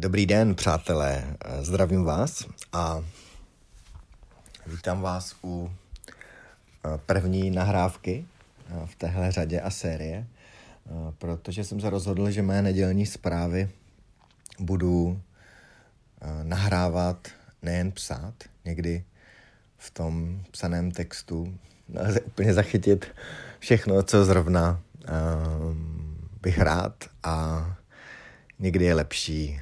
Dobrý den, přátelé. Zdravím vás a vítám vás u eh, první nahrávky eh, v téhle řadě a série, eh, protože jsem se rozhodl, že mé nedělní zprávy budu nahrávat, nejen psát. Někdy v tom psaném textu nelze úplně zachytit všechno, co zrovna bych rád a někdy je lepší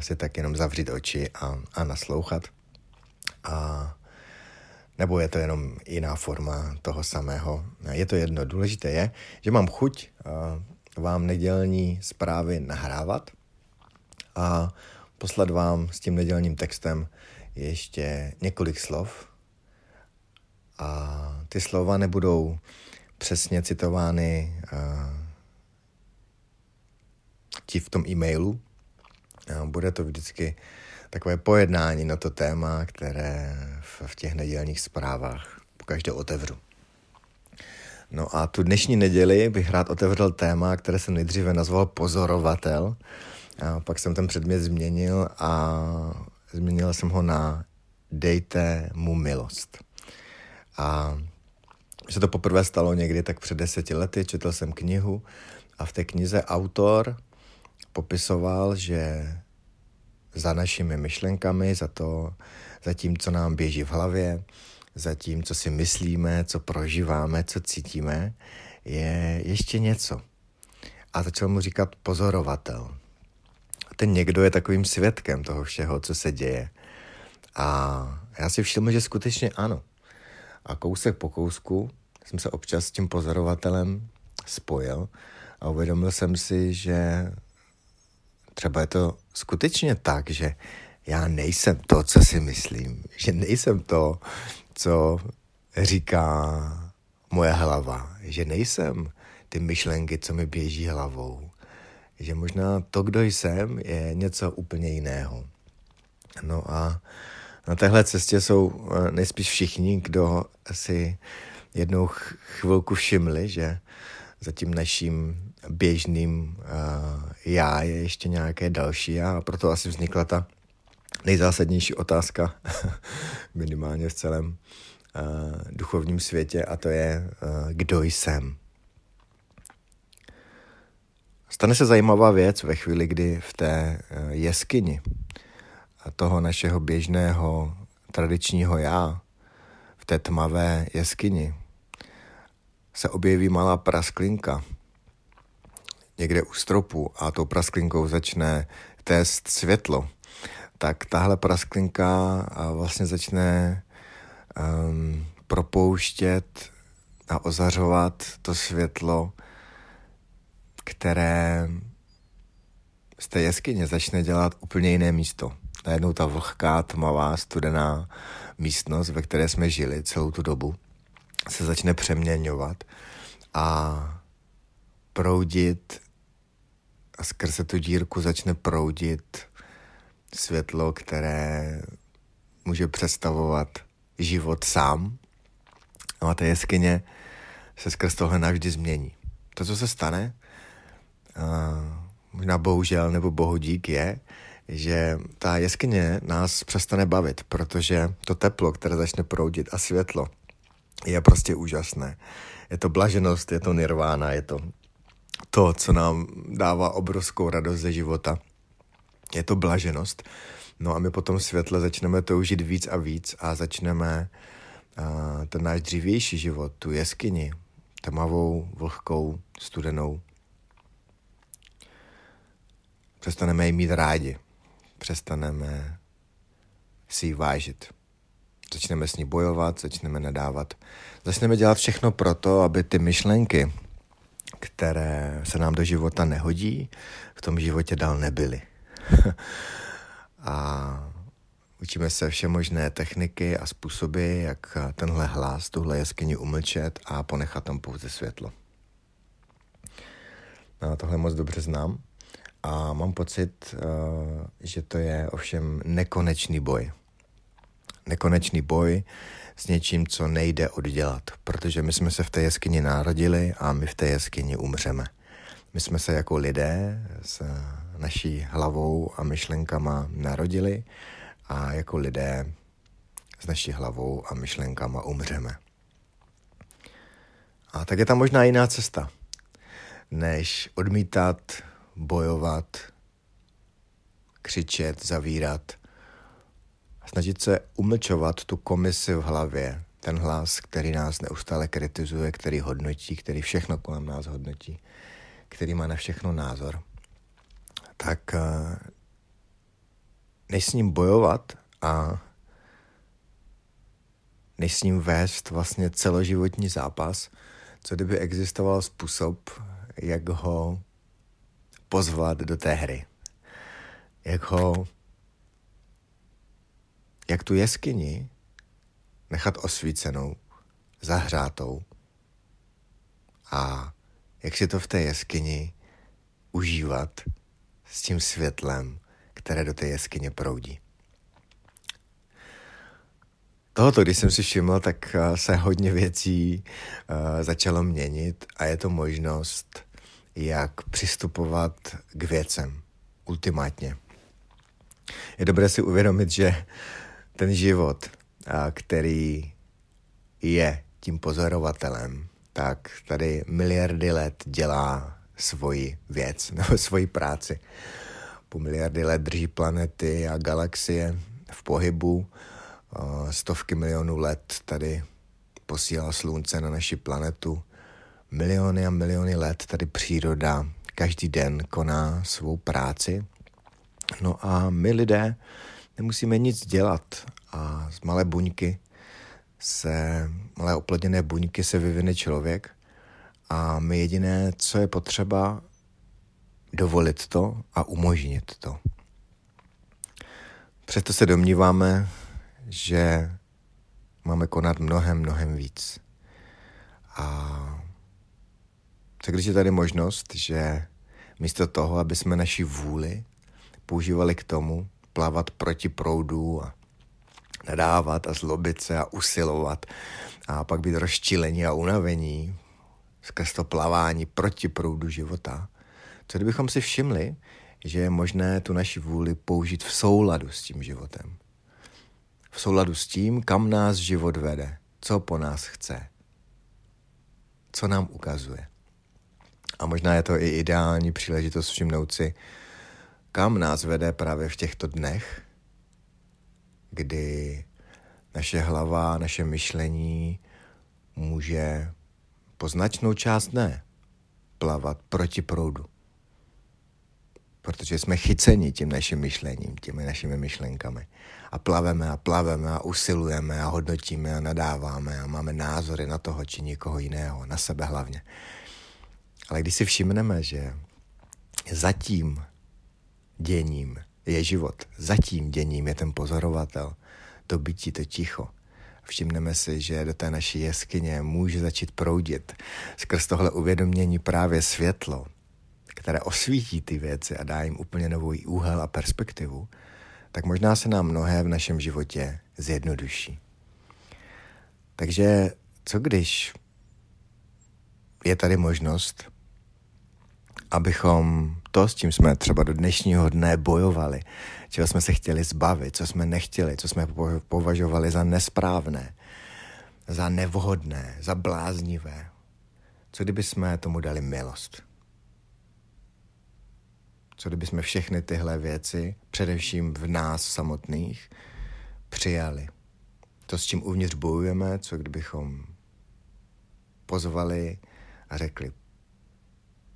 si tak jenom zavřít oči a, a naslouchat. A nebo je to jenom jiná forma toho samého. Je to jedno. Důležité je, že mám chuť vám nedělní zprávy nahrávat a poslat vám s tím nedělním textem ještě několik slov. A ty slova nebudou přesně citovány ti v tom e-mailu. Bude to vždycky takové pojednání na to téma, které v těch nedělních zprávách pokaždé otevřu. No a tu dnešní neděli bych rád otevřel téma, které jsem nejdříve nazval pozorovatel. A pak jsem ten předmět změnil a změnil jsem ho na dejte mu milost. A se to poprvé stalo někdy tak před deseti lety, četl jsem knihu a v té knize autor popisoval, že za našimi myšlenkami, za to, za tím, co nám běží v hlavě, za tím, co si myslíme, co prožíváme, co cítíme, je ještě něco. A začal mu říkat pozorovatel. Ten někdo je takovým svědkem toho všeho, co se děje. A já si všiml, že skutečně ano. A kousek po kousku jsem se občas s tím pozorovatelem spojil a uvědomil jsem si, že třeba je to skutečně tak, že já nejsem to, co si myslím, že nejsem to, co říká moje hlava, že nejsem ty myšlenky, co mi běží hlavou, že možná to, kdo jsem, je něco úplně jiného. No a na téhle cestě jsou eh, nejspíš všichni, kdo si jednou chvilku všimli, že za tím naším běžným uh, já je ještě nějaké další já a proto asi vznikla ta nejzásadnější otázka minimálně v celém uh, duchovním světě a to je, uh, kdo jsem. Stane se zajímavá věc ve chvíli, kdy v té jeskyni toho našeho běžného tradičního já, v té tmavé jeskyni, se objeví malá prasklinka někde u stropu a tou prasklinkou začne test světlo, tak tahle prasklinka vlastně začne um, propouštět a ozařovat to světlo, které z té jeskyně začne dělat úplně jiné místo. Najednou ta vlhká, tmavá, studená místnost, ve které jsme žili celou tu dobu, se začne přeměňovat a proudit a skrze tu dírku začne proudit světlo, které může představovat život sám. No a ta jeskyně se skrz tohle navždy změní. To, co se stane, možná bohužel nebo bohodík je, že ta jeskyně nás přestane bavit, protože to teplo, které začne proudit a světlo, je prostě úžasné. Je to blaženost, je to nirvána, je to to, co nám dává obrovskou radost ze života. Je to blaženost. No a my potom světle začneme toužit víc a víc a začneme uh, ten náš dřívější život, tu jeskyni, tmavou, vlhkou, studenou, přestaneme ji mít rádi. Přestaneme si ji vážit. Začneme s ní bojovat, začneme nadávat. Začneme dělat všechno proto, aby ty myšlenky, které se nám do života nehodí, v tom životě dál nebyly. a učíme se vše možné techniky a způsoby, jak tenhle hlas, tuhle jeskyni umlčet a ponechat tam pouze světlo. No, tohle moc dobře znám a mám pocit, uh, že to je ovšem nekonečný boj. Nekonečný boj s něčím, co nejde oddělat, protože my jsme se v té jeskyni narodili a my v té jeskyni umřeme. My jsme se jako lidé z naší hlavou a myšlenkama narodili a jako lidé s naší hlavou a myšlenkama umřeme. A tak je tam možná jiná cesta, než odmítat, bojovat, křičet, zavírat, snažit se umlčovat tu komisi v hlavě, ten hlas, který nás neustále kritizuje, který hodnotí, který všechno kolem nás hodnotí, který má na všechno názor, tak eh, než s ním bojovat a než s ním vést vlastně celoživotní zápas, co kdyby existoval způsob, jak ho pozvat do té hry. Jak ho, jak tu jeskyni nechat osvícenou, zahřátou a jak si to v té jeskyni užívat s tím světlem, které do té jeskyně proudí. Tohoto, když jsem si všiml, tak eh, se hodně věcí uh, začalo měnit a je to možnost, jak přistupovat k věcem ultimátně. Je dobré si uvědomit, že ten život, který je tím pozorovatelem, tak tady miliardy let dělá svoji věc nebo svoji práci. Po miliardy let drží planety a galaxie v pohybu. Stovky milionů let tady posílá slunce na naši planetu. Miliony a miliony let tady příroda každý den koná svou práci. No a my lidé nemusíme nic dělat a z malé buňky se, malé oplodněné buňky se vyvine člověk a my jediné, co je potřeba, dovolit to a umožnit to. Přesto se domníváme, že máme konat mnohem, mnohem víc. A co když je tady možnost, že místo toho, aby jsme naši vůli používali k tomu, plavat proti proudu a nadávat a zlobit se a usilovat a pak být rozčilení a unavení skrz to plavání proti proudu života. Co kdybychom si všimli, že je možné tu naši vůli použít v souladu s tím životem. V souladu s tím, kam nás život vede, co po nás chce, co nám ukazuje. A možná je to i ideální příležitost všimnout si, kam nás vede právě v těchto dnech, kdy naše hlava, naše myšlení může po značnou část ne plavat proti proudu. Protože jsme chyceni tím naším myšlením, těmi našimi myšlenkami. A plaveme a plaveme a usilujeme a hodnotíme a nadáváme a máme názory na toho či někoho jiného, na sebe hlavně. Ale když si všimneme, že zatím děním je život, zatím děním je ten pozorovatel, to bytí, to ticho, Všimneme si, že do té naší jeskyně může začít proudit skrz tohle uvědomění právě světlo, které osvítí ty věci a dá jim úplně nový úhel a perspektivu, tak možná se nám mnohé v našem životě zjednoduší. Takže co když je tady možnost, abychom to, s čím jsme třeba do dnešního dne bojovali, čeho jsme se chtěli zbavit, co jsme nechtěli, co jsme považovali za nesprávné, za nevhodné, za bláznivé. Co kdyby jsme tomu dali milost? Co kdyby jsme všechny tyhle věci, především v nás samotných, přijali? To, s čím uvnitř bojujeme, co kdybychom pozvali a řekli,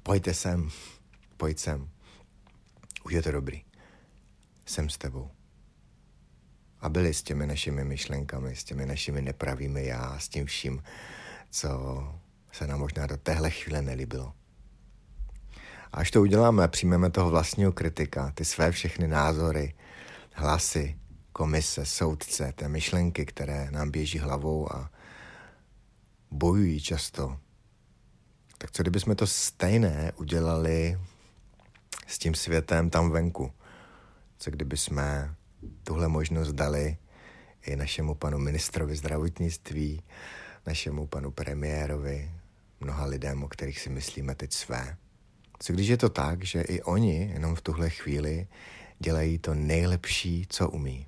pojďte sem, pojď sem, už je to dobrý jsem s tebou. A byli s těmi našimi myšlenkami, s těmi našimi nepravými já, s tím vším, co se nám možná do téhle chvíle nelíbilo. A až to uděláme, přijmeme toho vlastního kritika, ty své všechny názory, hlasy, komise, soudce, té myšlenky, které nám běží hlavou a bojují často. Tak co kdybychom to stejné udělali s tím světem tam venku? Co kdyby jsme tuhle možnost dali i našemu panu ministrovi zdravotnictví, našemu panu premiérovi, mnoha lidem, o kterých si myslíme teď své. Co když je to tak, že i oni jenom v tuhle chvíli dělají to nejlepší, co umí?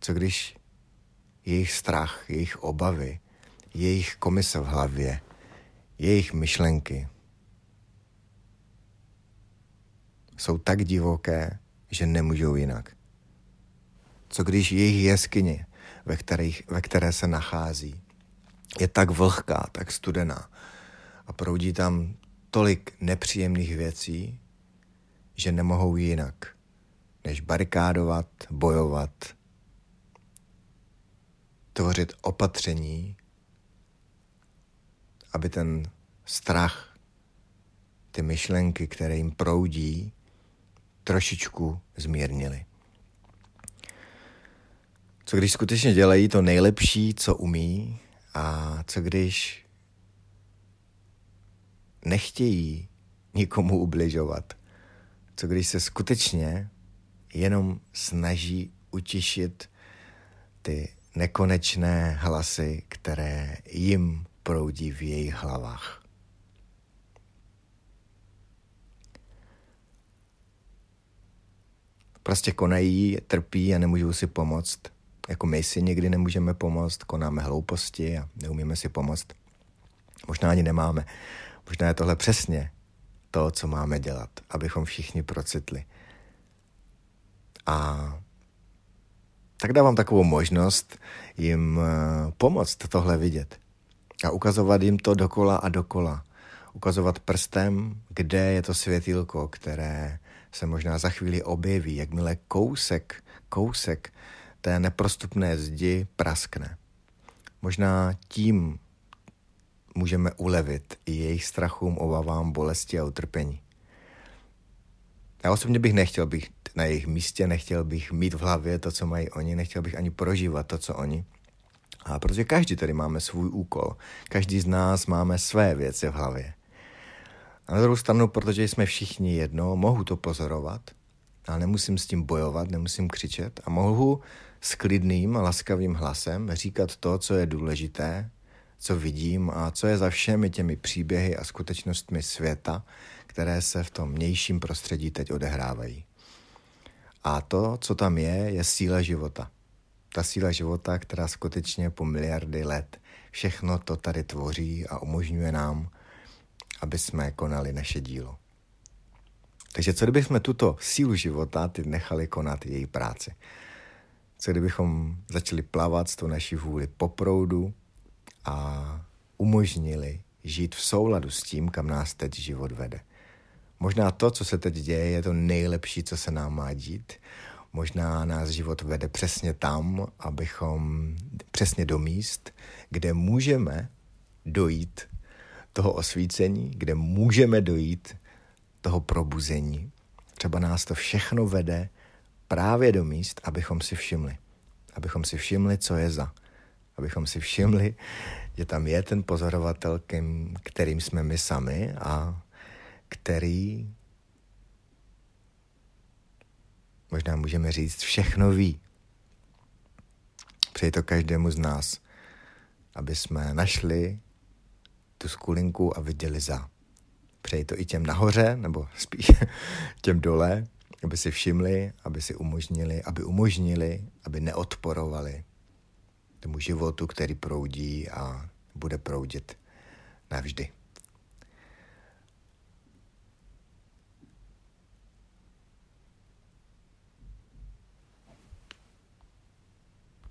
Co když jejich strach, jejich obavy, jejich komise v hlavě, jejich myšlenky jsou tak divoké, že nemůžou jinak? Co když jejich jeskyně, ve, kterých, ve které se nachází, je tak vlhká, tak studená a proudí tam tolik nepříjemných věcí, že nemohou jinak, než barikádovat, bojovat, tvořit opatření, aby ten strach, ty myšlenky, které jim proudí, trošičku zmírnili. Co když skutečně dělají to nejlepší, co umí, a co když nechtějí nikomu ubližovat? Co když se skutečně jenom snaží utišit ty nekonečné hlasy, které jim proudí v jejich hlavách? Prostě konají, trpí a nemůžou si pomoct jako my si někdy nemůžeme pomoct, konáme hlouposti a neumíme si pomoct. Možná ani nemáme. Možná je tohle přesně to, co máme dělat, abychom všichni procitli. A tak dávám takovou možnost jim eh, pomoct tohle vidět. A ukazovat jim to dokola a dokola. Ukazovat prstem, kde je to světýlko, které se možná za chvíli objeví, jakmile kousek, kousek té neprostupné zdi praskne. Možná tím můžeme ulevit i jejich strachům, obavám, bolesti a utrpení. Já osobně bych nechtěl bych na jejich místě, nechtěl bych mít v hlavě to, co mají oni, nechtěl bych ani prožívat to, co oni. A protože každý tady máme svůj úkol, každý z nás máme své věci v hlavě. A na druhou stranu, protože jsme všichni jedno, mohu to pozorovat, ale nemusím s tím bojovat, nemusím křičet a mohu s klidným a laskavým hlasem říkat to, co je důležité, co vidím a co je za všemi těmi příběhy a skutečnostmi světa, které se v tom mějším prostředí teď odehrávají. A to, co tam je, je síla života. Ta síla života, která skutečně po miliardy let všechno to tady tvoří a umožňuje nám, aby jsme konali naše dílo. Takže co kdybychom tuto sílu života ty nechali konat její práci? Co kdybychom začali plavat s tou naší vůli po proudu a umožnili žít v souladu s tím, kam nás teď život vede. Možná to, co se teď děje, je to nejlepší, co se nám má dít. Možná nás život vede přesně tam, abychom přesně do míst, kde můžeme dojít toho osvícení, kde můžeme dojít toho probuzení. Třeba nás to všechno vede právě do míst, abychom si všimli. Abychom si všimli, co je za. Abychom si všimli, že tam je ten pozorovatel, kterým jsme my sami a který možná můžeme říct všechno ví. Přeji to každému z nás, aby jsme našli tu skulinku a viděli za. Přeji to i těm nahoře, nebo spíš těm dole, aby si všimli, aby si umožnili, aby umožnili, aby neodporovali tomu životu, který proudí a bude proudit navždy.